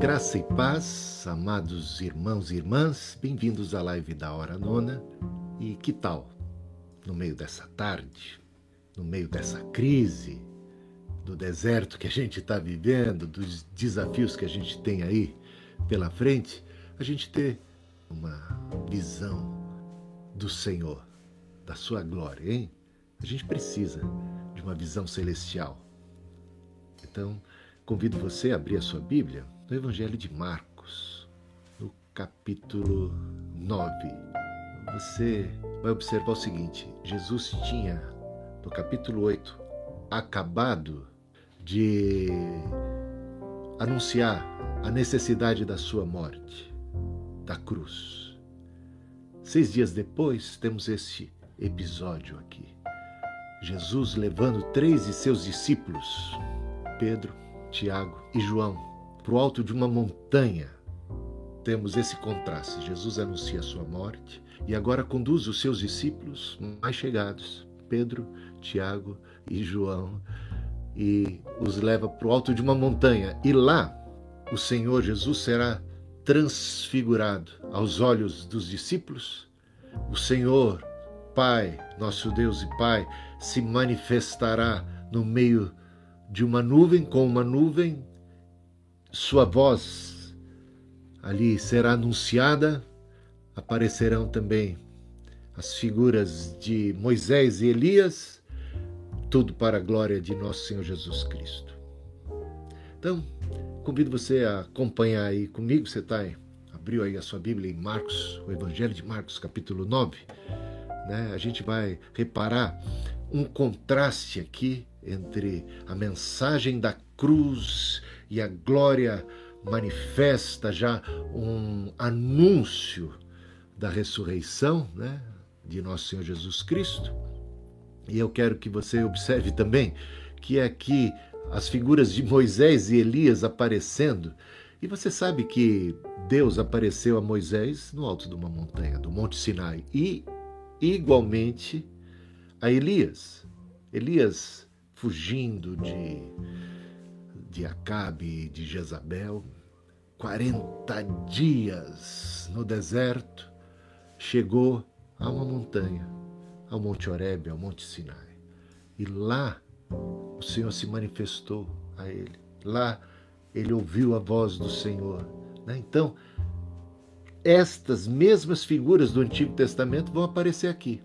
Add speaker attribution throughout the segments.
Speaker 1: Graça e paz, amados irmãos e irmãs, bem-vindos à live da Hora Nona. E que tal, no meio dessa tarde, no meio dessa crise, do deserto que a gente está vivendo, dos desafios que a gente tem aí pela frente, a gente ter uma visão do Senhor, da Sua glória, hein? A gente precisa de uma visão celestial. Então, convido você a abrir a sua Bíblia no Evangelho de Marcos, no capítulo 9. Você vai observar o seguinte: Jesus tinha, no capítulo 8, acabado de anunciar a necessidade da sua morte, da cruz. Seis dias depois, temos este episódio aqui. Jesus levando três de seus discípulos, Pedro, Tiago e João, para o alto de uma montanha, temos esse contraste. Jesus anuncia a sua morte e agora conduz os seus discípulos mais chegados, Pedro, Tiago e João, e os leva para o alto de uma montanha. E lá o Senhor Jesus será transfigurado aos olhos dos discípulos. O Senhor, Pai, nosso Deus e Pai, se manifestará no meio de uma nuvem, com uma nuvem, sua voz ali será anunciada, aparecerão também as figuras de Moisés e Elias, tudo para a glória de nosso Senhor Jesus Cristo. Então, convido você a acompanhar aí comigo, você está aí, abriu aí a sua Bíblia em Marcos, o Evangelho de Marcos, capítulo 9, né? A gente vai reparar um contraste aqui entre a mensagem da cruz e a glória manifesta já um anúncio da ressurreição né, de nosso Senhor Jesus Cristo. E eu quero que você observe também que é aqui as figuras de Moisés e Elias aparecendo. E você sabe que Deus apareceu a Moisés no alto de uma montanha, do Monte Sinai, e igualmente a Elias. Elias fugindo de de Acabe e de Jezabel, 40 dias no deserto, chegou a uma montanha, ao Monte Horebe, ao Monte Sinai. E lá o Senhor se manifestou a ele. Lá ele ouviu a voz do Senhor. Né? Então, estas mesmas figuras do Antigo Testamento vão aparecer aqui.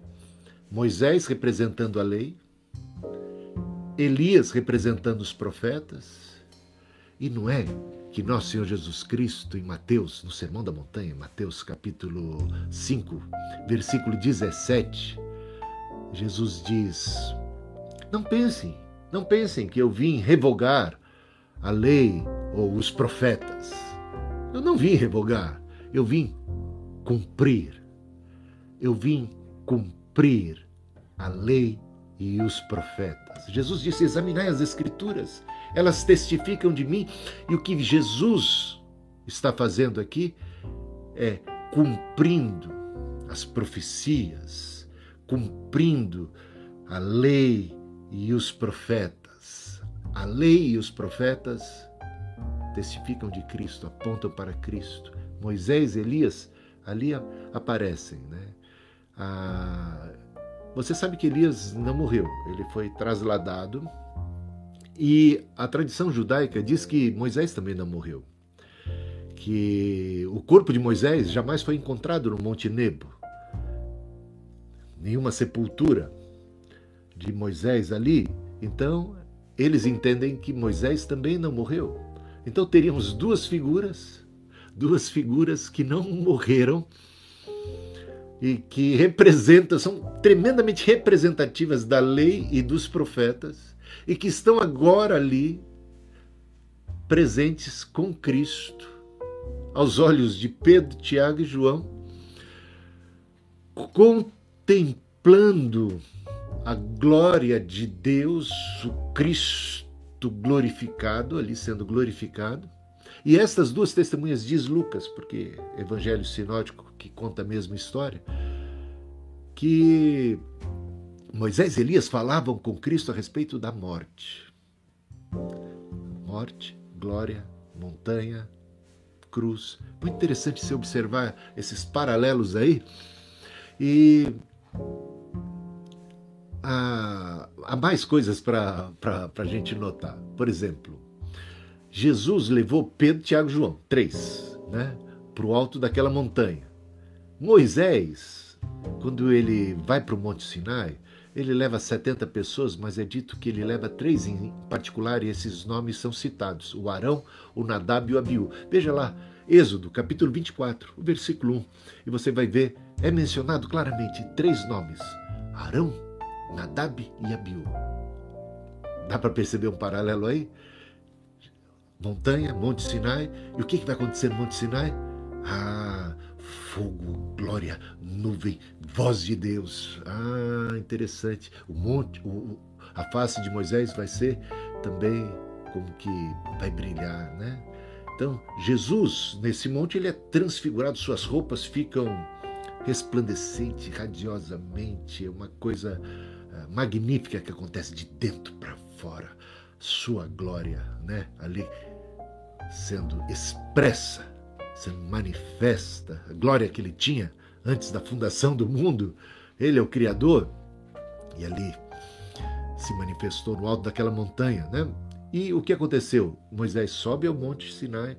Speaker 1: Moisés representando a lei, Elias representando os profetas, e não é que nosso Senhor Jesus Cristo, em Mateus, no Sermão da Montanha, Mateus capítulo 5, versículo 17, Jesus diz: Não pensem, não pensem que eu vim revogar a lei ou os profetas. Eu não vim revogar, eu vim cumprir. Eu vim cumprir a lei e os profetas. Jesus disse: Examinai as Escrituras elas testificam de mim. E o que Jesus está fazendo aqui é cumprindo as profecias, cumprindo a lei e os profetas. A lei e os profetas testificam de Cristo, apontam para Cristo. Moisés, Elias, ali aparecem, né? Ah, você sabe que Elias não morreu, ele foi trasladado e a tradição judaica diz que Moisés também não morreu. Que o corpo de Moisés jamais foi encontrado no Monte Nebo. Nenhuma sepultura de Moisés ali. Então, eles entendem que Moisés também não morreu. Então, teríamos duas figuras, duas figuras que não morreram e que representam, são tremendamente representativas da lei e dos profetas e que estão agora ali presentes com Cristo, aos olhos de Pedro, Tiago e João, contemplando a glória de Deus, o Cristo glorificado, ali sendo glorificado. E estas duas testemunhas diz Lucas, porque Evangelho Sinótico que conta a mesma história, que Moisés e Elias falavam com Cristo a respeito da morte. Morte, glória, montanha, cruz. Muito interessante se observar esses paralelos aí. E há, há mais coisas para a gente notar. Por exemplo, Jesus levou Pedro, Tiago e João, três, né, para o alto daquela montanha. Moisés, quando ele vai para o Monte Sinai, ele leva 70 pessoas, mas é dito que ele leva três em particular, e esses nomes são citados: o Arão, o Nadab e o Abiú. Veja lá, Êxodo, capítulo 24, o versículo 1, e você vai ver, é mencionado claramente três nomes: Arão, Nadab e Abiú. Dá para perceber um paralelo aí? Montanha, Monte Sinai, e o que vai acontecer no Monte Sinai? Ah, fogo, glória, nuvem, voz de Deus. Ah, interessante. O monte, o, a face de Moisés vai ser também como que vai brilhar, né? Então, Jesus, nesse monte, ele é transfigurado, suas roupas ficam resplandecentes, radiosamente, é uma coisa uh, magnífica que acontece de dentro para fora. Sua glória, né? Ali sendo expressa se manifesta, a glória que ele tinha antes da fundação do mundo. Ele é o Criador. E ali se manifestou no alto daquela montanha, né? E o que aconteceu? Moisés sobe ao monte Sinai,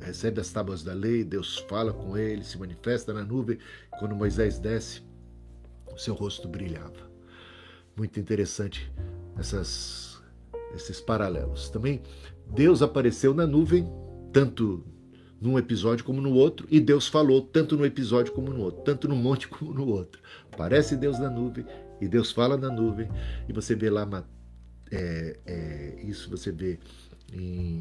Speaker 1: recebe as tábuas da lei, Deus fala com ele, se manifesta na nuvem. Quando Moisés desce, o seu rosto brilhava. Muito interessante essas, esses paralelos. Também Deus apareceu na nuvem tanto num episódio como no outro, e Deus falou tanto no episódio como no outro, tanto no monte como no outro. Aparece Deus na nuvem, e Deus fala na nuvem, e você vê lá, é, é, isso você vê em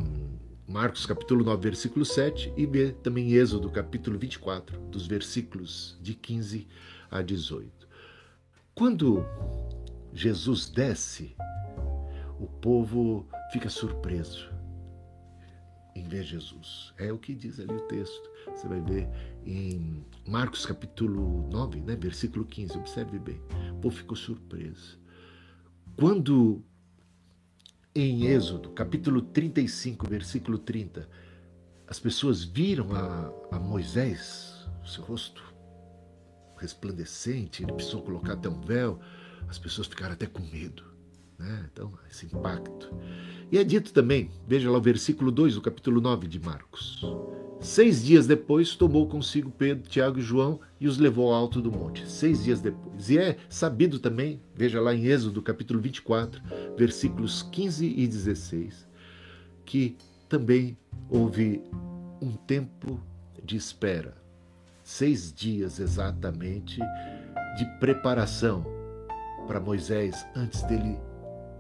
Speaker 1: Marcos capítulo 9, versículo 7, e vê também em Êxodo capítulo 24, dos versículos de 15 a 18. Quando Jesus desce, o povo fica surpreso em ver Jesus. É o que diz ali o texto. Você vai ver em Marcos capítulo 9, né, versículo 15. Observe bem. O povo ficou surpreso. Quando em Êxodo, capítulo 35, versículo 30, as pessoas viram a, a Moisés, o seu rosto resplandecente, ele precisou colocar até um véu, as pessoas ficaram até com medo. Né? Então, esse impacto. E é dito também, veja lá o versículo 2 do capítulo 9 de Marcos. Seis dias depois, tomou consigo Pedro, Tiago e João e os levou ao alto do monte. Seis dias depois. E é sabido também, veja lá em Êxodo, capítulo 24, versículos 15 e 16, que também houve um tempo de espera. Seis dias exatamente de preparação para Moisés antes dele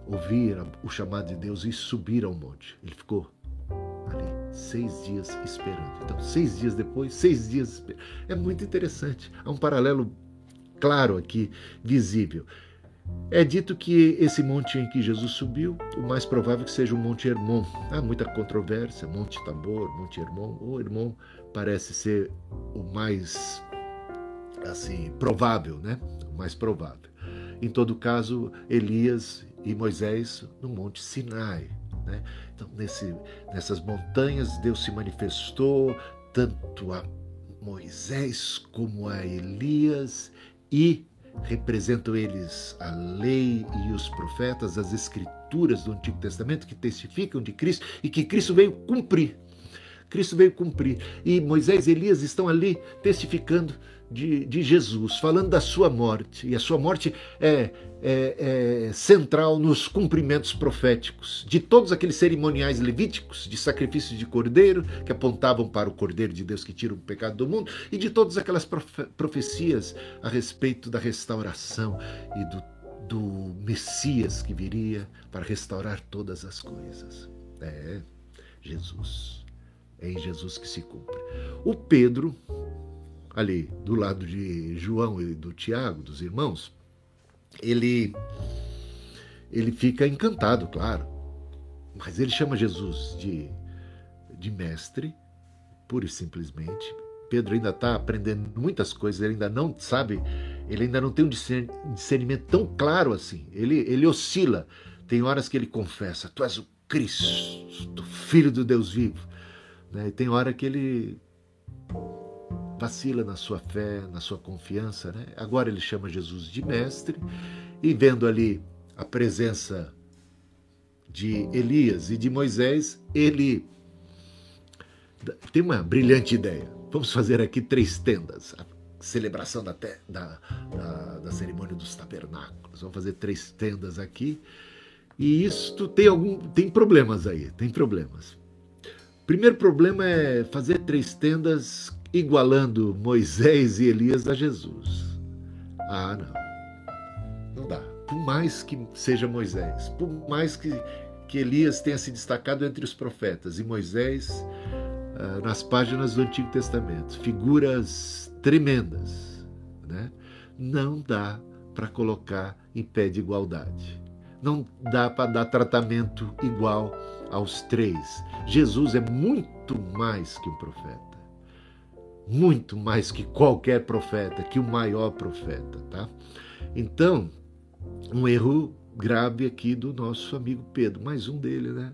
Speaker 1: ouvir o chamado de Deus e subir ao monte. Ele ficou ali seis dias esperando. Então, seis dias depois, seis dias esperando. É muito interessante. Há um paralelo claro aqui, visível. É dito que esse monte em que Jesus subiu, o mais provável é que seja o Monte Hermon. Há muita controvérsia, Monte Tabor, Monte Hermon. O Hermon parece ser o mais assim provável, né? O mais provável. Em todo caso, Elias e Moisés no Monte Sinai. Né? Então, nesse, nessas montanhas, Deus se manifestou tanto a Moisés como a Elias e representam eles a lei e os profetas, as escrituras do Antigo Testamento que testificam de Cristo e que Cristo veio cumprir. Cristo veio cumprir. E Moisés e Elias estão ali testificando de, de Jesus, falando da sua morte. E a sua morte é, é, é central nos cumprimentos proféticos de todos aqueles cerimoniais levíticos, de sacrifícios de cordeiro, que apontavam para o cordeiro de Deus que tira o pecado do mundo, e de todas aquelas profe profecias a respeito da restauração e do, do Messias que viria para restaurar todas as coisas. É Jesus. É em Jesus que se cumpre. O Pedro, ali do lado de João e do Tiago, dos irmãos, ele ele fica encantado, claro. Mas ele chama Jesus de, de mestre, pura e simplesmente. Pedro ainda está aprendendo muitas coisas, ele ainda não sabe, ele ainda não tem um discernimento tão claro assim. Ele, ele oscila. Tem horas que ele confessa: Tu és o Cristo, Filho do Deus vivo. Né? E tem hora que ele vacila na sua fé, na sua confiança. Né? Agora ele chama Jesus de mestre e vendo ali a presença de Elias e de Moisés, ele tem uma brilhante ideia. Vamos fazer aqui três tendas. A celebração da, da, da, da cerimônia dos tabernáculos. Vamos fazer três tendas aqui. E isto tem algum tem problemas aí, tem problemas. Primeiro problema é fazer três tendas igualando Moisés e Elias a Jesus. Ah, não. Não dá. Por mais que seja Moisés, por mais que, que Elias tenha se destacado entre os profetas e Moisés ah, nas páginas do Antigo Testamento, figuras tremendas, né? não dá para colocar em pé de igualdade. Não dá para dar tratamento igual aos três. Jesus é muito mais que um profeta muito mais que qualquer profeta, que o maior profeta, tá? Então, um erro grave aqui do nosso amigo Pedro, mais um dele, né?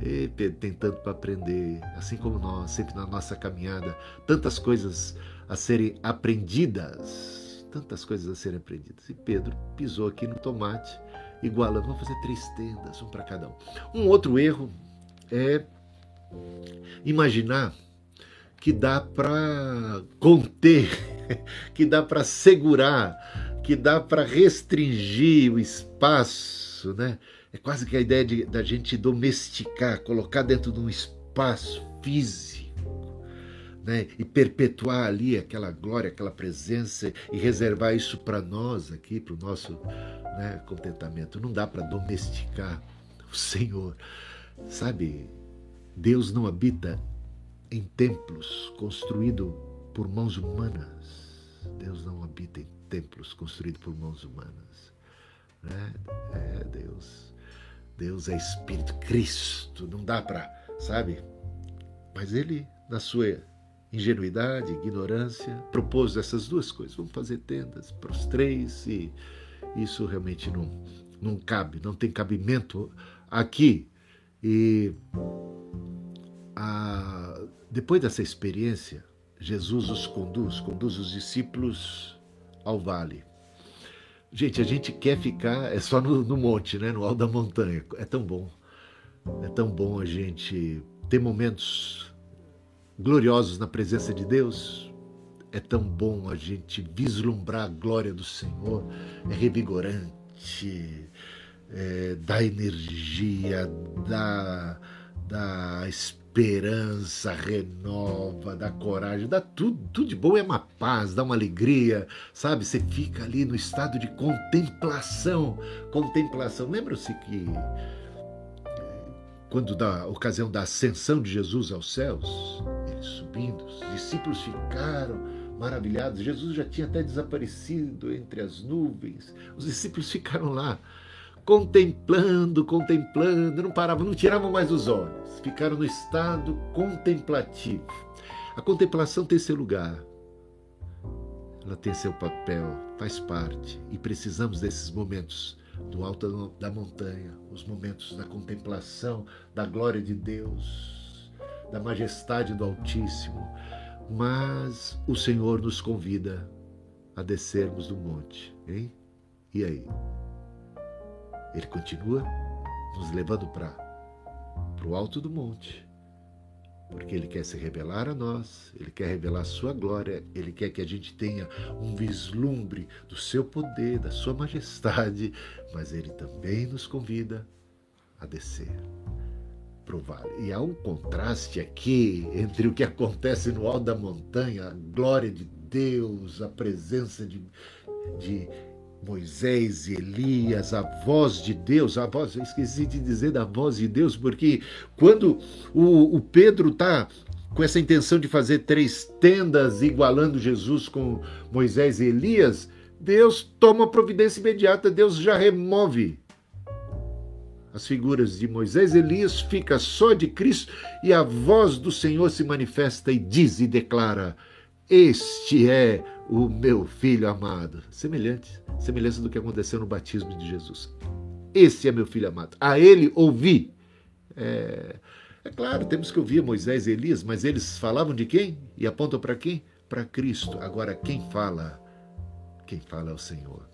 Speaker 1: E Pedro tem tanto para aprender, assim como nós, sempre na nossa caminhada, tantas coisas a serem aprendidas, tantas coisas a serem aprendidas. E Pedro pisou aqui no tomate, igualando, vamos fazer três tendas, um para cada um. Um outro erro é imaginar que dá para conter, que dá para segurar, que dá para restringir o espaço, né? É quase que a ideia de, da gente domesticar, colocar dentro de um espaço físico, né? E perpetuar ali aquela glória, aquela presença e reservar isso para nós aqui, para o nosso né, contentamento. Não dá para domesticar o Senhor, sabe? Deus não habita em templos construídos por mãos humanas. Deus não habita em templos construídos por mãos humanas. Né? É Deus. Deus é Espírito Cristo. Não dá para, sabe? Mas ele, na sua ingenuidade, ignorância, propôs essas duas coisas. Vamos fazer tendas para os três e isso realmente não, não cabe, não tem cabimento aqui. E a, depois dessa experiência, Jesus os conduz, conduz os discípulos ao vale. Gente, a gente quer ficar, é só no, no monte, né? no alto da montanha. É tão bom. É tão bom a gente ter momentos gloriosos na presença de Deus. É tão bom a gente vislumbrar a glória do Senhor. É revigorante, é, dá energia, dá, dá esperança esperança, renova, dá coragem, dá tudo, tudo de bom, é uma paz, dá uma alegria, sabe? Você fica ali no estado de contemplação. Contemplação. Lembra-se que eh, quando da ocasião da ascensão de Jesus aos céus, ele subindo, os discípulos ficaram maravilhados. Jesus já tinha até desaparecido entre as nuvens. Os discípulos ficaram lá contemplando, contemplando, não paravam, não tiravam mais os olhos, ficaram no estado contemplativo. A contemplação tem seu lugar, ela tem seu papel, faz parte, e precisamos desses momentos do alto da montanha, os momentos da contemplação da glória de Deus, da majestade do Altíssimo. Mas o Senhor nos convida a descermos do monte, hein? E aí? Ele continua nos levando para o alto do monte, porque Ele quer se revelar a nós, Ele quer revelar a Sua glória, Ele quer que a gente tenha um vislumbre do Seu poder, da Sua majestade, mas Ele também nos convida a descer vale. E há um contraste aqui entre o que acontece no alto da montanha, a glória de Deus, a presença de, de Moisés e Elias, a voz de Deus, a voz, esqueci de dizer da voz de Deus, porque quando o, o Pedro está com essa intenção de fazer três tendas igualando Jesus com Moisés e Elias, Deus toma providência imediata, Deus já remove as figuras de Moisés e Elias, fica só de Cristo e a voz do Senhor se manifesta e diz e declara: Este é o meu filho amado. Semelhante, semelhança do que aconteceu no batismo de Jesus. Esse é meu filho amado. A ele ouvi. É, É claro, temos que ouvir Moisés e Elias, mas eles falavam de quem? E apontam para quem? Para Cristo. Agora, quem fala? Quem fala é o Senhor.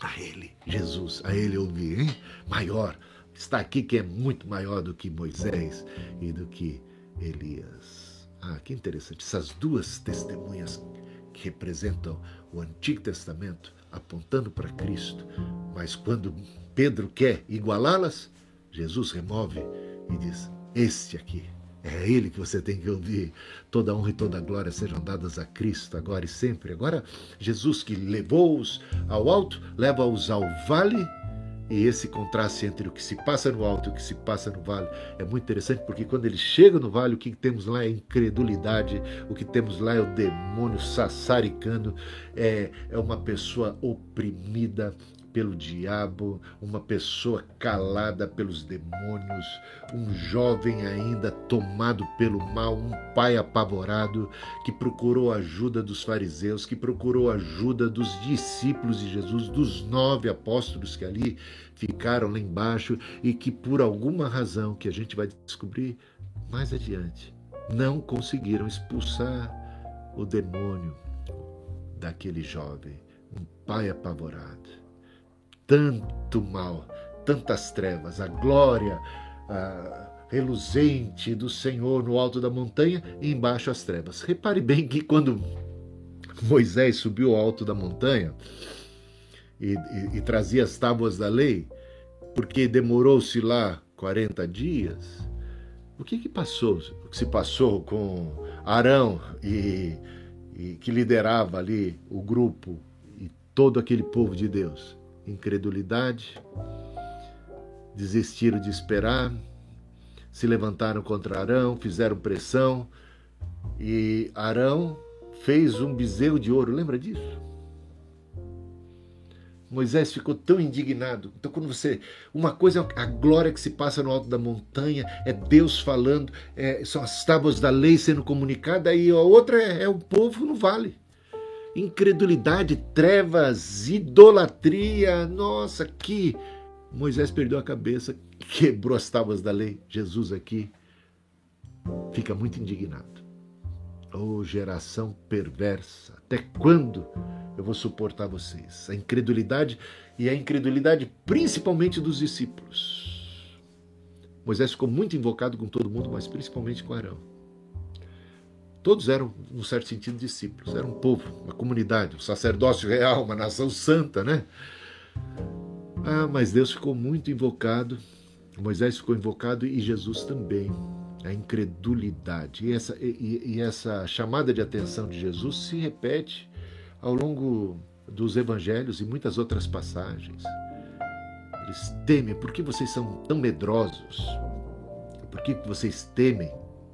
Speaker 1: A Ele, Jesus, a Ele ouvir, hein? Maior. Está aqui que é muito maior do que Moisés e do que Elias. Ah, que interessante. Essas duas testemunhas que representam o Antigo Testamento apontando para Cristo, mas quando Pedro quer igualá-las, Jesus remove e diz: Este aqui, é ele que você tem que ouvir. Toda honra e toda glória sejam dadas a Cristo, agora e sempre. Agora, Jesus que levou-os ao alto, leva-os ao vale e esse contraste entre o que se passa no alto e o que se passa no vale é muito interessante, porque quando ele chega no vale, o que temos lá é incredulidade, o que temos lá é o demônio sassaricando, é, é uma pessoa oprimida, pelo diabo, uma pessoa calada pelos demônios, um jovem ainda tomado pelo mal, um pai apavorado que procurou ajuda dos fariseus, que procurou ajuda dos discípulos de Jesus, dos nove apóstolos que ali ficaram lá embaixo e que por alguma razão que a gente vai descobrir mais adiante, não conseguiram expulsar o demônio daquele jovem, um pai apavorado tanto mal, tantas trevas, a glória a reluzente do Senhor no alto da montanha e embaixo as trevas. Repare bem que quando Moisés subiu ao alto da montanha e, e, e trazia as tábuas da lei, porque demorou-se lá 40 dias, o que, que passou? O que se passou com Arão e, e que liderava ali o grupo e todo aquele povo de Deus? Incredulidade, desistiram de esperar, se levantaram contra Arão, fizeram pressão e Arão fez um bezerro de ouro. Lembra disso? Moisés ficou tão indignado. Então, quando você. Uma coisa é a glória que se passa no alto da montanha, é Deus falando, é, são as tábuas da lei sendo comunicadas, e a outra é, é o povo no vale incredulidade, trevas, idolatria. Nossa, que Moisés perdeu a cabeça, quebrou as tábuas da lei. Jesus aqui fica muito indignado. Oh, geração perversa, até quando eu vou suportar vocês? A incredulidade e a incredulidade principalmente dos discípulos. Moisés ficou muito invocado com todo mundo, mas principalmente com Arão. Todos eram, num certo sentido, discípulos. Era um povo, uma comunidade, um sacerdócio real, uma nação santa, né? Ah, mas Deus ficou muito invocado, Moisés ficou invocado e Jesus também. A incredulidade. E essa, e, e essa chamada de atenção de Jesus se repete ao longo dos evangelhos e muitas outras passagens. Eles temem. Por que vocês são tão medrosos? Por que vocês temem?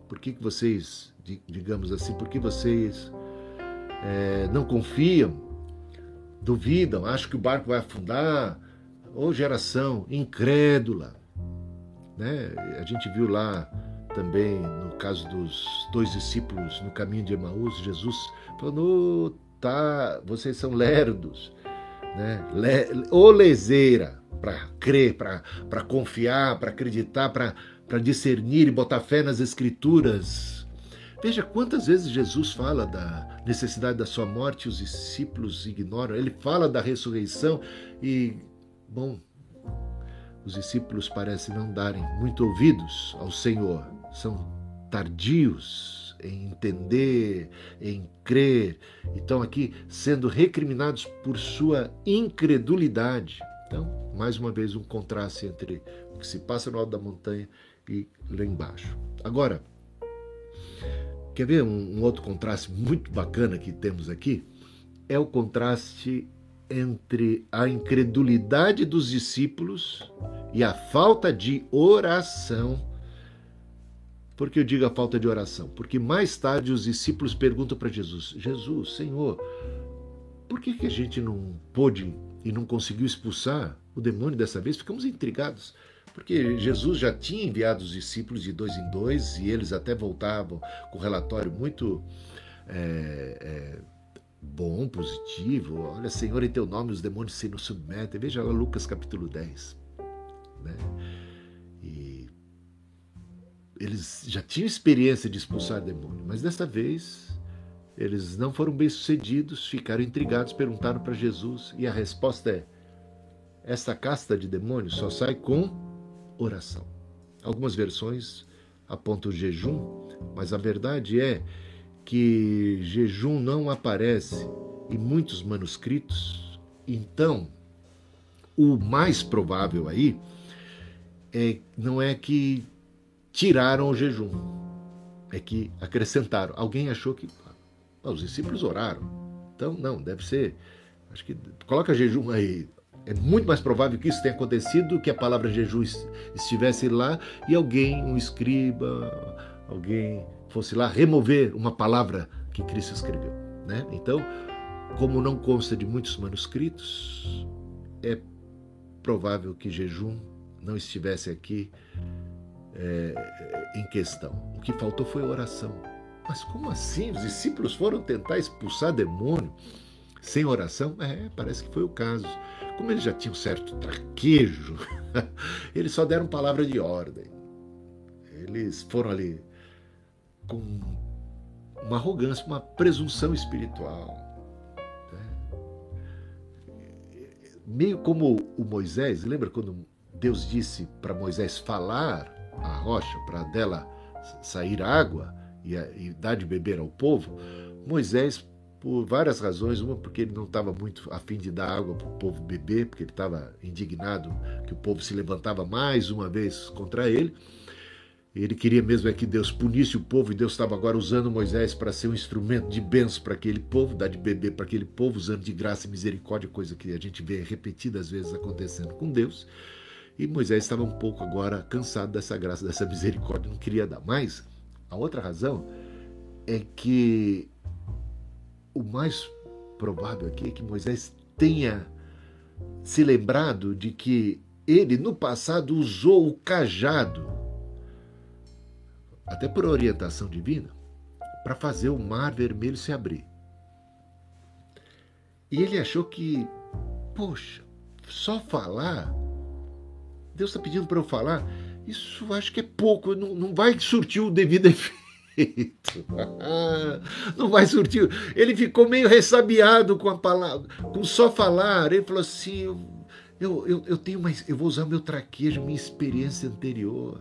Speaker 1: Por que vocês digamos assim, porque vocês é, não confiam, duvidam, acham que o barco vai afundar, ou geração incrédula. Né? A gente viu lá também no caso dos dois discípulos no caminho de Emaús, Jesus falou: tá, vocês são lerdos, né? Le, ou leseira para crer, para confiar, para acreditar, para discernir e botar fé nas escrituras, Veja quantas vezes Jesus fala da necessidade da sua morte os discípulos ignoram. Ele fala da ressurreição e, bom, os discípulos parecem não darem muito ouvidos ao Senhor. São tardios em entender, em crer. Estão aqui sendo recriminados por sua incredulidade. Então, mais uma vez, um contraste entre o que se passa no alto da montanha e lá embaixo. Agora, Quer ver um, um outro contraste muito bacana que temos aqui? É o contraste entre a incredulidade dos discípulos e a falta de oração. Por que eu digo a falta de oração? Porque mais tarde os discípulos perguntam para Jesus: Jesus, Senhor, por que, que a gente não pôde e não conseguiu expulsar o demônio dessa vez? Ficamos intrigados. Porque Jesus já tinha enviado os discípulos de dois em dois e eles até voltavam com um relatório muito é, é, bom, positivo. Olha, Senhor, em teu nome os demônios se nos submetem. Veja lá Lucas capítulo 10. Né? E eles já tinham experiência de expulsar demônio, mas desta vez eles não foram bem-sucedidos, ficaram intrigados, perguntaram para Jesus e a resposta é: esta casta de demônios só sai com oração. Algumas versões apontam jejum, mas a verdade é que jejum não aparece em muitos manuscritos. Então, o mais provável aí é, não é que tiraram o jejum, é que acrescentaram. Alguém achou que ah, os discípulos oraram. Então, não, deve ser. Acho que coloca jejum aí. É muito mais provável que isso tenha acontecido do que a palavra jejum estivesse lá e alguém, um escriba, alguém fosse lá remover uma palavra que Cristo escreveu. Né? Então, como não consta de muitos manuscritos, é provável que jejum não estivesse aqui é, em questão. O que faltou foi oração. Mas como assim? Os discípulos foram tentar expulsar demônio sem oração? É, parece que foi o caso. Como eles já tinham certo traquejo, eles só deram palavra de ordem. Eles foram ali com uma arrogância, uma presunção espiritual. Né? Meio como o Moisés, lembra quando Deus disse para Moisés falar a rocha para dela sair água e, e dar de beber ao povo? Moisés por várias razões. Uma, porque ele não estava muito afim de dar água para o povo beber, porque ele estava indignado que o povo se levantava mais uma vez contra ele. Ele queria mesmo é que Deus punisse o povo e Deus estava agora usando Moisés para ser um instrumento de bênção para aquele povo, dar de beber para aquele povo, usando de graça e misericórdia, coisa que a gente vê repetidas vezes acontecendo com Deus. E Moisés estava um pouco agora cansado dessa graça, dessa misericórdia, não queria dar mais. A outra razão é que o mais provável aqui é que Moisés tenha se lembrado de que ele no passado usou o cajado, até por orientação divina, para fazer o mar vermelho se abrir. E ele achou que, poxa, só falar, Deus está pedindo para eu falar, isso acho que é pouco, não, não vai surtir o devido efeito jeito. Não vai surtir. Ele ficou meio ressabiado com a palavra, com só falar. Ele falou assim: eu, eu, eu tenho mais, eu vou usar meu traquejo, minha experiência anterior.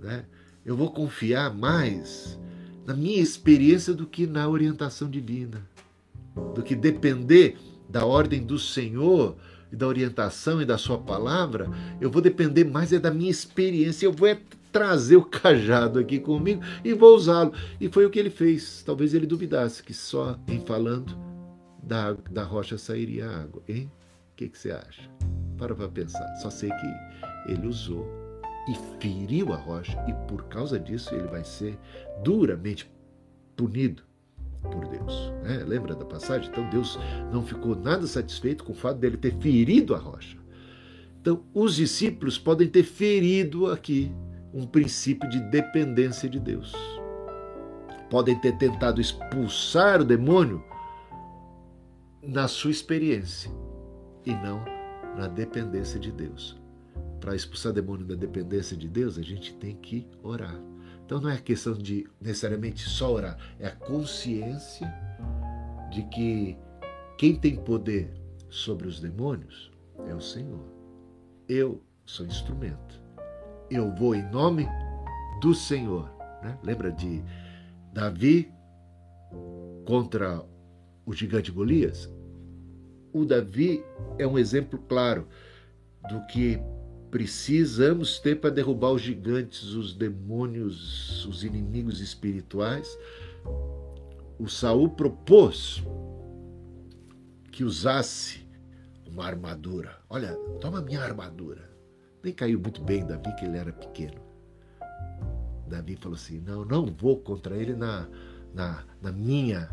Speaker 1: Né? Eu vou confiar mais na minha experiência do que na orientação divina, do que depender da ordem do Senhor e da orientação e da sua palavra, eu vou depender mais é da minha experiência. Eu vou trazer o cajado aqui comigo e vou usá-lo. E foi o que ele fez. Talvez ele duvidasse que só em falando da, da rocha sairia água. Hein? O que, que você acha? Para para pensar. Só sei que ele usou e feriu a rocha, e por causa disso ele vai ser duramente punido por Deus. Né? Lembra da passagem? Então Deus não ficou nada satisfeito com o fato dele ter ferido a rocha. Então, os discípulos podem ter ferido aqui um princípio de dependência de Deus. Podem ter tentado expulsar o demônio na sua experiência e não na dependência de Deus. Para expulsar demônio da dependência de Deus, a gente tem que orar. Então não é questão de necessariamente só orar, é a consciência de que quem tem poder sobre os demônios é o Senhor. Eu sou instrumento eu vou em nome do Senhor. Né? Lembra de Davi contra o gigante Golias? O Davi é um exemplo claro do que precisamos ter para derrubar os gigantes, os demônios, os inimigos espirituais. O Saul propôs que usasse uma armadura. Olha, toma minha armadura. Nem caiu muito bem Davi, que ele era pequeno. Davi falou assim: Não, não vou contra ele na, na, na minha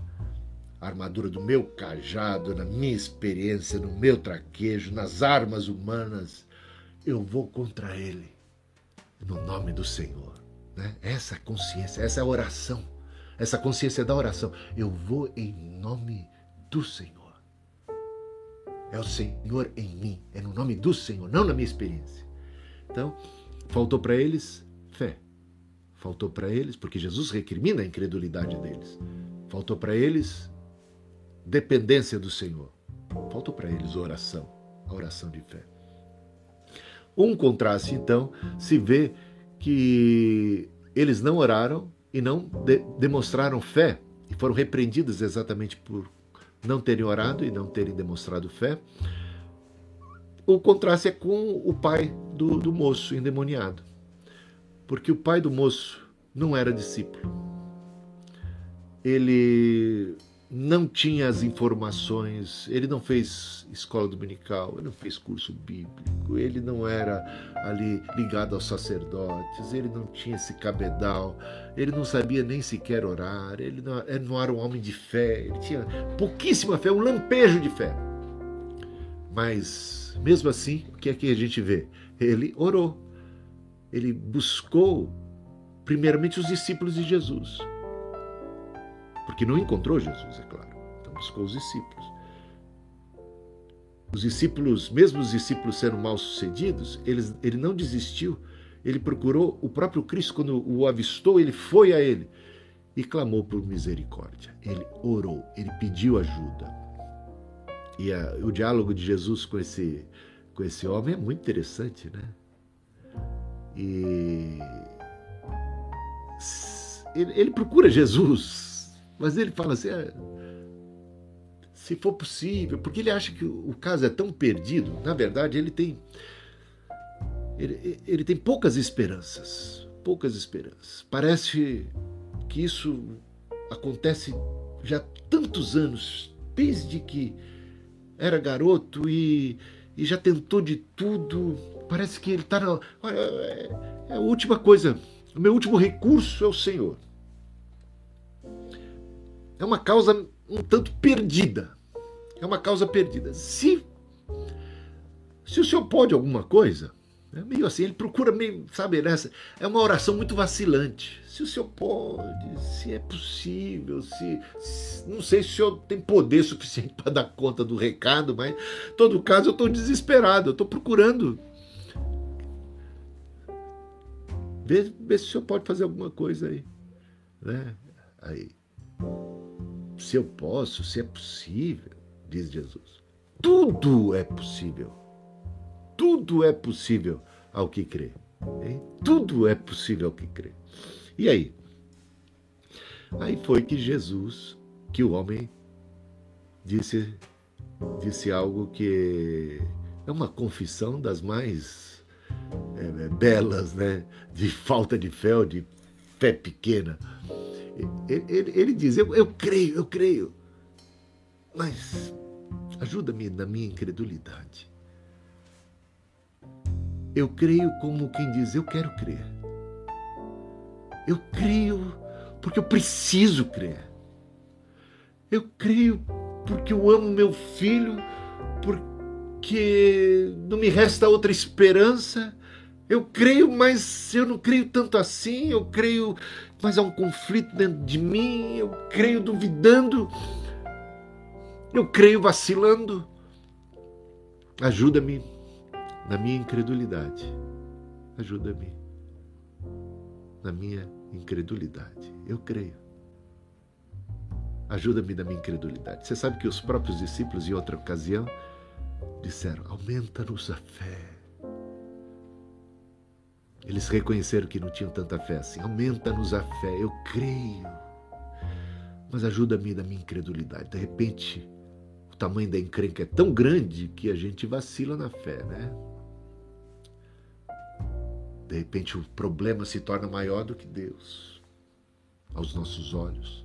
Speaker 1: armadura, do meu cajado, na minha experiência, no meu traquejo, nas armas humanas. Eu vou contra ele, no nome do Senhor. Né? Essa consciência, essa é oração, essa consciência da oração. Eu vou em nome do Senhor. É o Senhor em mim, é no nome do Senhor, não na minha experiência. Então, faltou para eles fé. faltou para eles, porque Jesus recrimina a incredulidade deles. Faltou para eles dependência do Senhor. Faltou para eles oração, a oração de fé. Um contraste, então, se vê que eles não oraram e não de demonstraram fé e foram repreendidos exatamente por não terem orado e não terem demonstrado fé. O contraste é com o pai do, do moço endemoniado, porque o pai do moço não era discípulo. Ele não tinha as informações, ele não fez escola dominical, ele não fez curso bíblico, ele não era ali ligado aos sacerdotes, ele não tinha esse cabedal, ele não sabia nem sequer orar, ele não, ele não era um homem de fé, ele tinha pouquíssima fé, um lampejo de fé. Mas, mesmo assim, o que é que a gente vê? Ele orou, ele buscou, primeiramente, os discípulos de Jesus porque não encontrou Jesus, é claro. Então buscou os discípulos. Os discípulos, mesmo os discípulos sendo mal sucedidos, eles, ele não desistiu. Ele procurou o próprio Cristo quando o avistou, ele foi a ele e clamou por misericórdia. Ele orou, ele pediu ajuda. E a, o diálogo de Jesus com esse, com esse homem é muito interessante, né? E ele, ele procura Jesus mas ele fala assim: ah, se for possível, porque ele acha que o caso é tão perdido. Na verdade, ele tem. Ele, ele tem poucas esperanças. Poucas esperanças. Parece que isso acontece já há tantos anos, desde que era garoto e, e já tentou de tudo. Parece que ele está na. É, é a última coisa. O meu último recurso é o Senhor é uma causa um tanto perdida. É uma causa perdida. Se, se o senhor pode alguma coisa, é meio assim, ele procura meio, sabe, nessa. É uma oração muito vacilante. Se o senhor pode, se é possível, se. se não sei se o senhor tem poder suficiente para dar conta do recado, mas, em todo caso, eu estou desesperado, eu estou procurando. Vê, vê se o senhor pode fazer alguma coisa aí. Né? Aí se eu posso, se é possível, diz Jesus. Tudo é possível. Tudo é possível ao que crê. Hein? Tudo é possível ao que crê. E aí? Aí foi que Jesus, que o homem disse, disse algo que é uma confissão das mais é, belas, né? De falta de fé ou de fé pequena. Ele, ele, ele diz: eu, eu creio, eu creio, mas ajuda-me na minha incredulidade. Eu creio como quem diz: eu quero crer. Eu creio porque eu preciso crer. Eu creio porque eu amo meu filho, porque não me resta outra esperança. Eu creio, mas eu não creio tanto assim. Eu creio mas há um conflito dentro de mim, eu creio duvidando, eu creio vacilando. Ajuda-me na minha incredulidade. Ajuda-me na minha incredulidade. Eu creio. Ajuda-me na minha incredulidade. Você sabe que os próprios discípulos, em outra ocasião, disseram: aumenta-nos a fé. Eles reconheceram que não tinham tanta fé assim. Aumenta-nos a fé, eu creio. Mas ajuda-me na minha incredulidade. De repente, o tamanho da encrenca é tão grande que a gente vacila na fé, né? De repente, o problema se torna maior do que Deus, aos nossos olhos.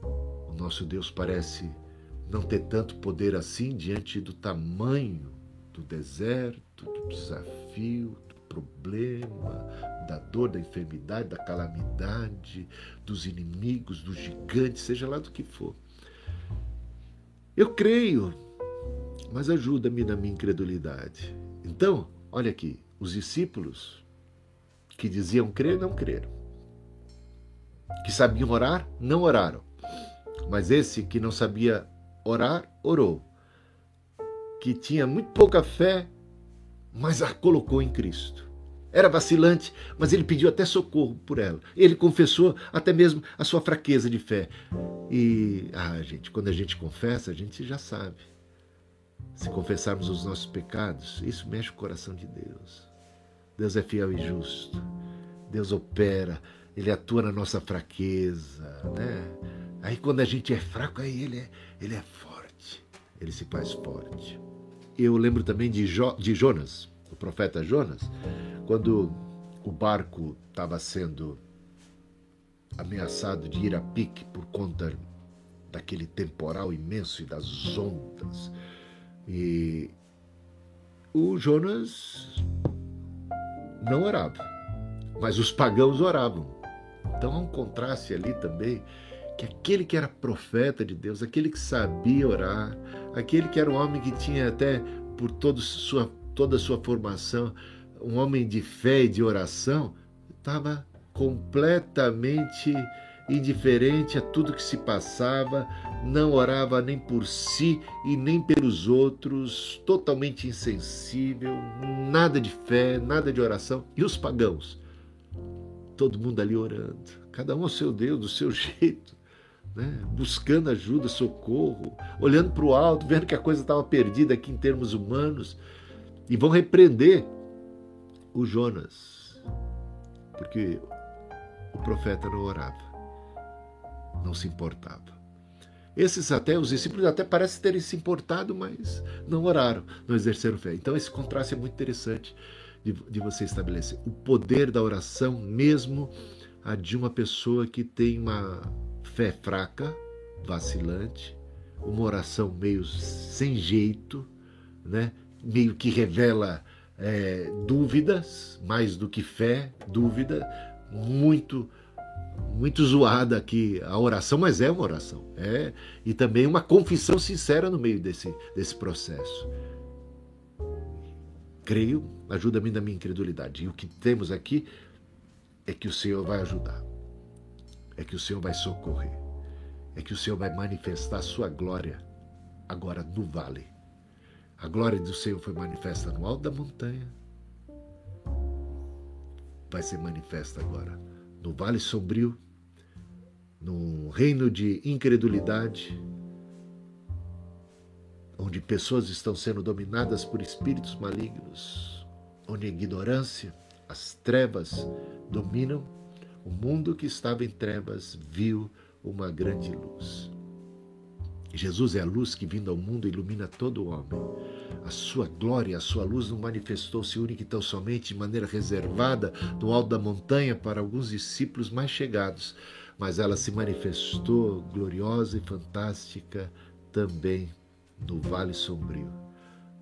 Speaker 1: O nosso Deus parece não ter tanto poder assim diante do tamanho do deserto, do desafio, problema, da dor, da enfermidade, da calamidade, dos inimigos, dos gigantes, seja lá do que for. Eu creio, mas ajuda-me na minha incredulidade. Então, olha aqui, os discípulos que diziam crer, não creram. Que sabiam orar, não oraram. Mas esse que não sabia orar, orou. Que tinha muito pouca fé, mas a colocou em Cristo. era vacilante, mas ele pediu até socorro por ela. Ele confessou até mesmo a sua fraqueza de fé. E, ah, gente, quando a gente confessa, a gente já sabe. Se confessarmos os nossos pecados, isso mexe o coração de Deus. Deus é fiel e justo. Deus opera, ele atua na nossa fraqueza, né? Aí quando a gente é fraco, aí ele é, ele é forte. Ele se faz forte. Eu lembro também de, jo, de Jonas, o profeta Jonas, quando o barco estava sendo ameaçado de ir a pique por conta daquele temporal imenso e das ondas. E o Jonas não orava, mas os pagãos oravam. Então há um contraste ali também que aquele que era profeta de Deus, aquele que sabia orar, aquele que era um homem que tinha até por todo sua, toda a sua formação um homem de fé e de oração, estava completamente indiferente a tudo que se passava, não orava nem por si e nem pelos outros, totalmente insensível, nada de fé, nada de oração. E os pagãos? Todo mundo ali orando, cada um ao seu Deus, do seu jeito. Né? buscando ajuda, socorro, olhando para o alto, vendo que a coisa estava perdida aqui em termos humanos, e vão repreender o Jonas, porque o profeta não orava, não se importava. Esses até, os discípulos até parecem terem se importado, mas não oraram, não exerceram fé. Então esse contraste é muito interessante de, de você estabelecer. O poder da oração, mesmo a de uma pessoa que tem uma fé fraca, vacilante, uma oração meio sem jeito, né? meio que revela é, dúvidas, mais do que fé, dúvida, muito muito zoada aqui a oração, mas é uma oração. É, e também uma confissão sincera no meio desse, desse processo. Creio, ajuda-me na minha incredulidade. E o que temos aqui é que o Senhor vai ajudar. É que o Senhor vai socorrer. É que o Senhor vai manifestar a sua glória agora no vale a glória do Senhor foi manifesta no alto da montanha. Vai ser manifesta agora no vale sombrio, no reino de incredulidade, onde pessoas estão sendo dominadas por espíritos malignos, onde a ignorância, as trevas dominam, o mundo que estava em trevas viu uma grande luz. Jesus é a luz que, vindo ao mundo, ilumina todo o homem. A sua glória, a sua luz não manifestou-se única e tão somente de maneira reservada no alto da montanha para alguns discípulos mais chegados, mas ela se manifestou gloriosa e fantástica também no Vale Sombrio.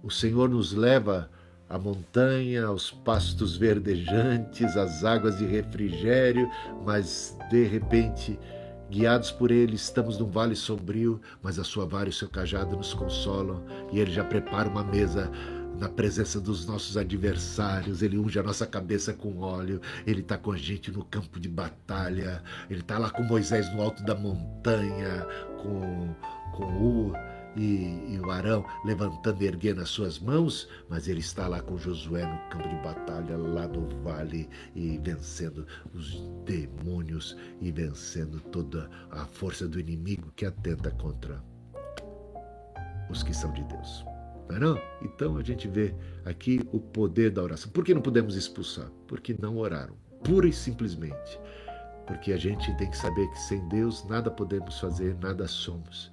Speaker 1: O Senhor nos leva à montanha, aos pastos verdejantes, às águas de refrigério, mas de repente Guiados por ele, estamos num vale sombrio, mas a sua vara e o seu cajado nos consolam, e ele já prepara uma mesa na presença dos nossos adversários, ele unge a nossa cabeça com óleo, ele está com a gente no campo de batalha, ele está lá com Moisés no alto da montanha, com, com o e, e, o Arão levantando e erguendo as suas mãos, mas ele está lá com Josué no campo de batalha, lá no vale, e vencendo os demônios e vencendo toda a força do inimigo que atenta contra os que são de Deus. Não é não? Então a gente vê aqui o poder da oração. Por que não podemos expulsar? Porque não oraram, pura e simplesmente. Porque a gente tem que saber que sem Deus nada podemos fazer, nada somos.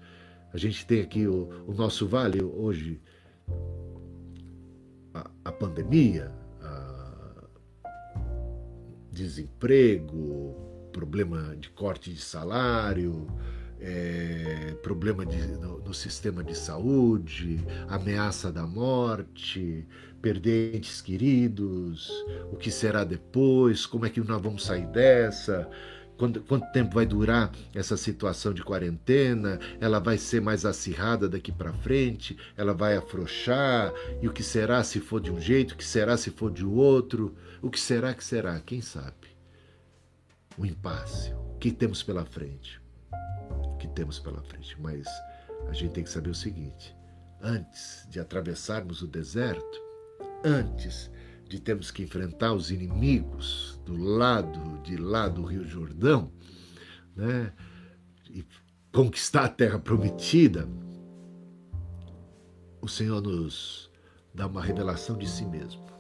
Speaker 1: A gente tem aqui o, o nosso vale hoje, a, a pandemia, a desemprego, problema de corte de salário, é, problema de, no, no, sistema de saúde, ameaça da morte, perder entes queridos, o que será depois, como é que nós vamos sair dessa, quanto, tempo vai durar essa situação de quarentena? Ela vai ser mais acirrada daqui para frente? Ela vai afrouxar? E o que será se for de um jeito? O que será se for de outro? O que será que será? Quem sabe? O impasse. O que temos pela frente? O que temos pela frente? Mas a gente tem que saber o seguinte: antes de atravessarmos o deserto, antes de termos que enfrentar os inimigos do lado de lá do Rio Jordão, né? E conquistar a terra prometida, o Senhor nos dá uma revelação de si mesmo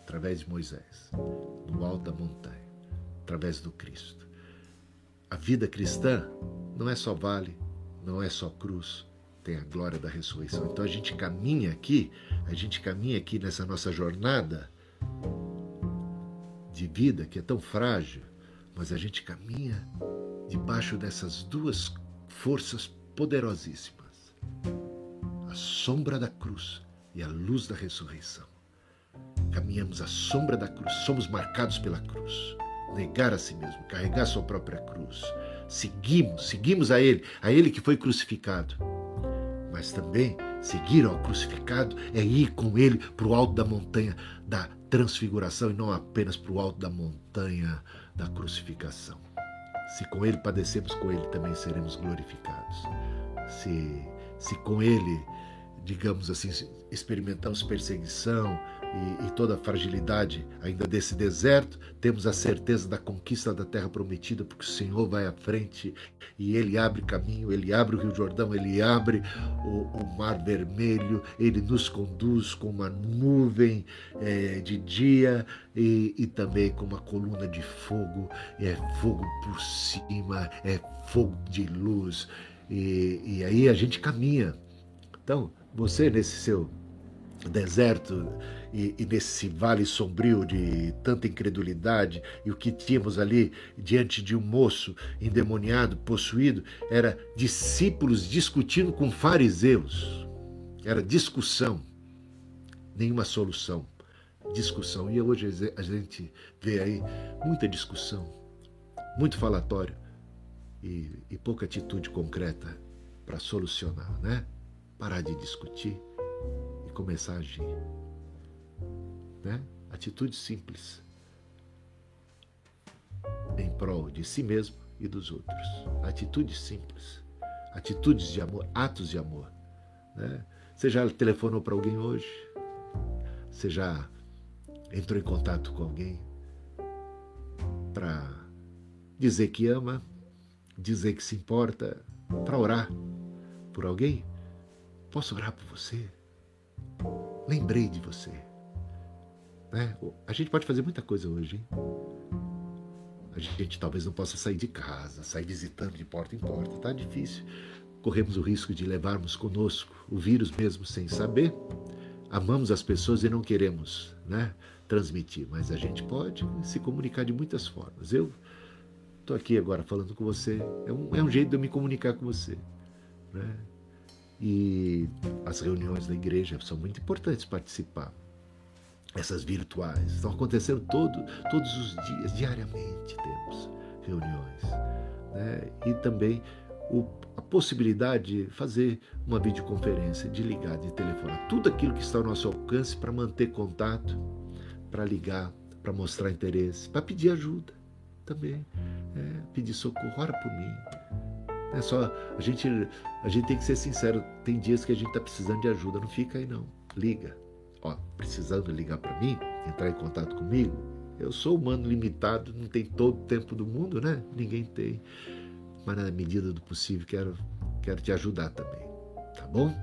Speaker 1: através de Moisés, no alto da montanha, através do Cristo. A vida cristã não é só vale, não é só cruz, tem a glória da ressurreição. Então a gente caminha aqui, a gente caminha aqui nessa nossa jornada de vida que é tão frágil, mas a gente caminha debaixo dessas duas forças poderosíssimas: a sombra da cruz e a luz da ressurreição. Caminhamos à sombra da cruz, somos marcados pela cruz. Negar a si mesmo, carregar sua própria cruz. Seguimos, seguimos a Ele, a Ele que foi crucificado. Mas também seguir ao crucificado é ir com Ele para o alto da montanha da transfiguração e não apenas para o alto da montanha da crucificação. Se com Ele padecemos, com Ele também seremos glorificados. Se, se com Ele, digamos assim, experimentamos perseguição, e, e, toda a fragilidade ainda desse deserto, temos a certeza da conquista da terra prometida, porque o Senhor vai à frente e Ele abre caminho, Ele abre o Rio Jordão, Ele abre o, o Mar Vermelho, Ele nos conduz com uma nuvem é, de dia e, e também com uma coluna de fogo, é fogo por cima, é fogo de luz, e, e aí a gente caminha. Então, você nesse seu deserto e, e, nesse vale sombrio de tanta incredulidade, e o que tínhamos ali diante de um moço endemoniado, possuído, era discípulos discutindo com fariseus. Era discussão, nenhuma solução. Discussão. E hoje a gente vê aí muita discussão, muito falatório e, e pouca atitude concreta para solucionar, né? Parar de discutir e começar a agir. Né? Atitude simples em prol de si mesmo e dos outros. Atitude simples. Atitudes de amor, atos de amor. Né? Você já telefonou para alguém hoje? Você já entrou em contato com alguém para dizer que ama, dizer que se importa, para orar por alguém? Posso orar por você? Lembrei de você. Né? A gente pode fazer muita coisa hoje, hein? A gente talvez não possa sair de casa, sair visitando de porta em porta, tá difícil. Corremos o risco de levarmos conosco o vírus mesmo sem saber. Amamos as pessoas e não queremos, né, transmitir, mas a gente pode se comunicar de muitas formas. Eu estou aqui agora falando com você, é um, é um jeito de eu me comunicar com você, né? E as reuniões da igreja são muito importantes participar essas virtuais. Estão acontecendo todo, todos os dias, diariamente temos reuniões. Né? E também o, a possibilidade de fazer uma videoconferência, de ligar, de telefonar. Tudo aquilo que está ao nosso alcance para manter contato, para ligar, para mostrar interesse, para pedir ajuda também. É, pedir socorro, ora por mim. É só a gente, a gente tem que ser sincero. Tem dias que a gente está precisando de ajuda, não fica aí não. Liga, ó, precisando ligar para mim, entrar em contato comigo, eu sou humano limitado, não tem todo o tempo do mundo, né? Ninguém tem. Mas na medida do possível quero, quero te ajudar também, tá bom?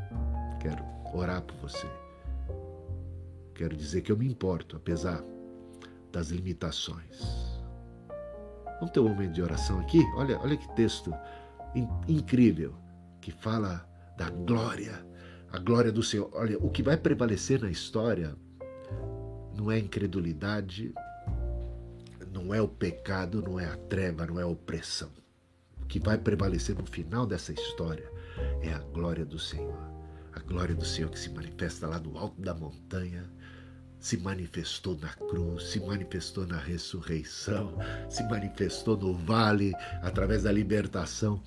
Speaker 1: Quero orar por você. Quero dizer que eu me importo, apesar das limitações. Vamos ter um momento de oração aqui? Olha, olha que texto incrível que fala da glória a glória do Senhor. Olha, o que vai prevalecer na história não é a incredulidade, não é o pecado, não é a treva, não é a opressão. O que vai prevalecer no final dessa história é a glória do Senhor. A glória do Senhor que se manifesta lá no alto da montanha, se manifestou na cruz, se manifestou na ressurreição, se manifestou no vale através da libertação.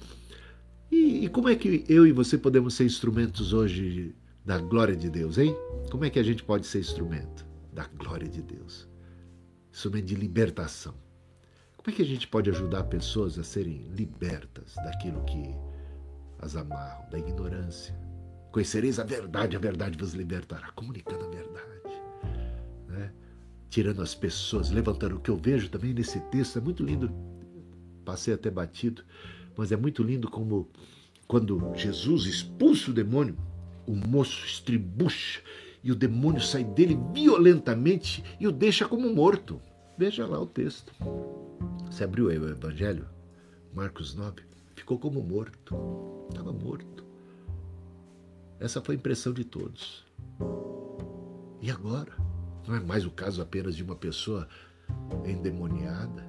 Speaker 1: E, e, como é que eu e você podemos ser instrumentos hoje da glória de Deus, hein? Como é que a gente pode ser instrumento da glória de Deus? Instrumento de libertação. Como é que a gente pode ajudar pessoas a serem libertas daquilo que as amarram, da ignorância? Conhecereis a verdade, a verdade vos libertará. Comunicando a verdade. tirando as pessoas, levantando. O que eu vejo também nesse texto é muito lindo. Passei até batido, mas é muito lindo como quando Jesus expulsa o demônio, o moço estribucha e o demônio sai dele violentamente e o deixa como morto. Veja lá o texto. Você abriu aí o Evangelho, Marcos 9, ficou como morto. Estava morto. Essa foi a impressão de todos. E agora? Não é mais o caso apenas de uma pessoa endemoniada,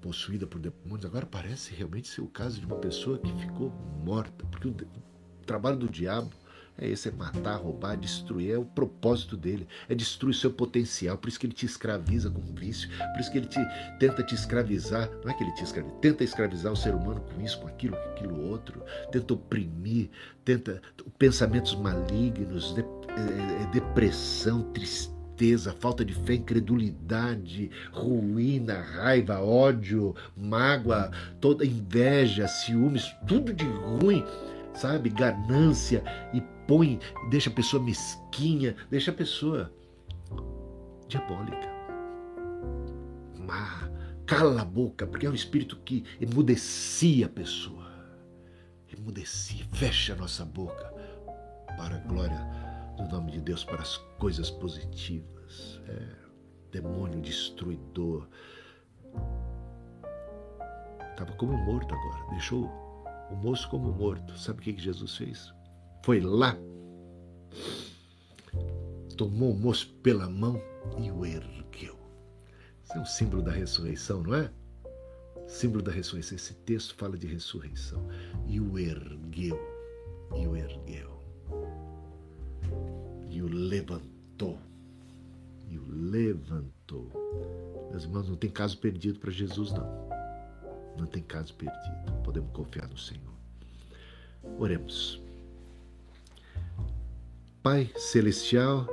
Speaker 1: possuída por demônios. Agora parece realmente ser o caso de uma pessoa que ficou morta, porque o, o trabalho do diabo é esse, é matar, roubar, destruir. É o propósito dele, é destruir seu potencial. Por isso que ele te escraviza com vício, por isso que ele te, tenta te escravizar. Não é que ele te escraviza, tenta escravizar o ser humano com isso, com aquilo, com aquilo outro. Tenta oprimir, tenta pensamentos malignos, de, é, é, depressão, tristeza falta de fé, incredulidade, ruína, raiva, ódio, mágoa, toda inveja, ciúmes, tudo de ruim, sabe? Ganância e põe, deixa a pessoa mesquinha, deixa a pessoa diabólica. Má, cala a boca, porque é um espírito que emudecia a pessoa. Emudecia, fecha a nossa boca para a glória do nome de Deus, para as coisas positivas. É, demônio destruidor. Estava como morto agora, deixou o moço como morto. Sabe o que Jesus fez? foi lá, tomou o moço pela mão e o ergueu. Isso é um símbolo da ressurreição, não é? Símbolo da ressurreição. Esse texto fala de ressurreição. E o ergueu, e o ergueu, e o levantou, e o levantou. Meus irmãos, não tem caso perdido para Jesus, não. Não tem caso perdido. Podemos confiar no Senhor. Oremos. Pai Celestial,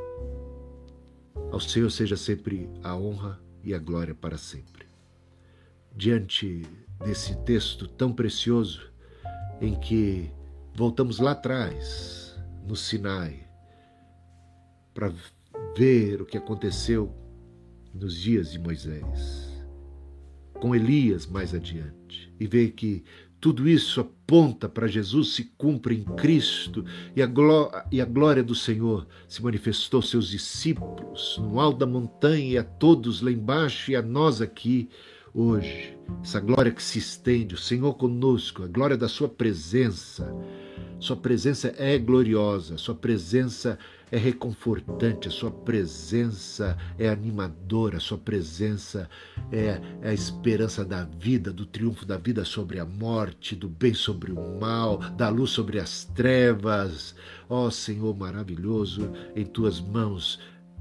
Speaker 1: ao Senhor seja sempre a honra e a glória para sempre. Diante desse texto tão precioso, em que voltamos lá atrás, no Sinai, para ver o que aconteceu nos dias de Moisés, com Elias mais adiante, e ver que tudo isso aponta para Jesus se cumpre em Cristo e a, e a glória do Senhor se manifestou aos seus discípulos no alto da montanha e a todos lá embaixo e a nós aqui hoje. Essa glória que se estende, o Senhor conosco, a glória da Sua presença. Sua presença é gloriosa, Sua presença é reconfortante, a Sua presença é animadora, a Sua presença é, é, a esperança da vida, do triunfo da vida sobre a morte, do bem sobre o mal, da luz sobre as trevas. Ó oh, Senhor maravilhoso, em Tuas mãos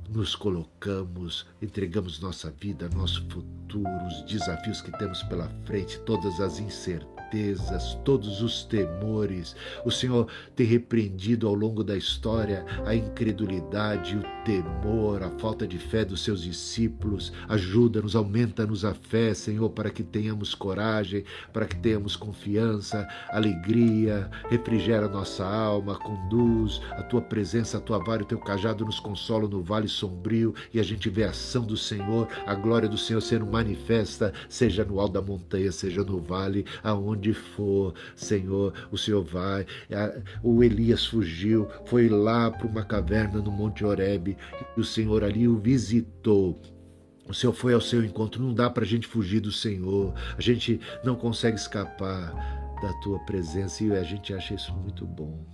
Speaker 1: nos colocamos, entregamos nossa vida, nosso futuro, os desafios que temos pela frente, todas as incertezas incertezas, todos os temores. O Senhor tem repreendido ao longo da história a incredulidade, o temor, a falta de fé dos seus discípulos. Ajuda-nos, aumenta-nos a fé, Senhor, para que tenhamos coragem, para que tenhamos confiança, alegria, refrigera nossa alma, conduz a tua presença, a tua vara, o teu cajado nos consola no vale sombrio e a gente vê a ação do Senhor, a glória do Senhor sendo manifesta, seja no alto da montanha, seja no vale, aonde onde for, Senhor, o Senhor vai. O Elias fugiu, foi lá para uma caverna no Monte Oreb, e o Senhor ali o visitou. O Senhor foi ao seu encontro. Não dá para a gente fugir do Senhor. A gente não consegue escapar da tua presença e a gente acha isso muito bom.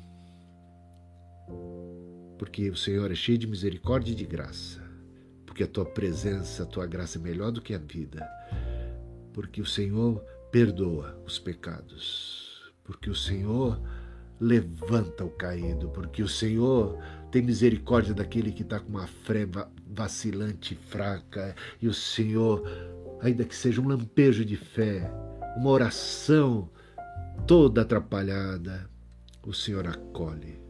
Speaker 1: Porque o Senhor é cheio de misericórdia e de graça. Porque a tua presença, a tua graça é melhor do que a vida. Porque o Senhor perdoa os pecados, porque o Senhor levanta o caído, porque o Senhor tem misericórdia daquele que está com uma fé vacilante, fraca, e o Senhor, ainda que seja um lampejo de fé, uma oração toda atrapalhada, o Senhor acolhe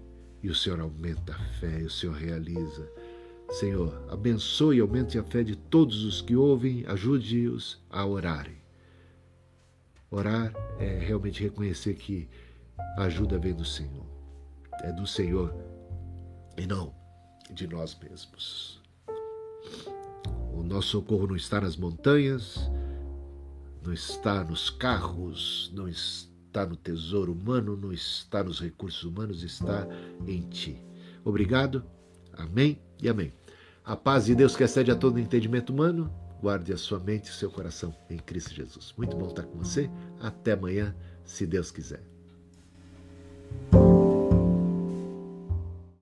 Speaker 1: e o Senhor aumenta a fé e o Senhor realiza. Senhor, abençoe e aumente a fé de todos os que ouvem, ajude-os a orarem Orar é realmente reconhecer que a ajuda vem do Senhor. É do Senhor e não de nós mesmos. nosso socorro não está nas montanhas, não está nos carros, não está no tesouro humano, não está nos recursos humanos, está em ti. Obrigado. Amém e amém. A paz de Deus que excede a todo entendimento humano, Guarde a sua mente e o seu coração em Cristo Jesus. Muito bom estar com você. Até amanhã, se Deus quiser.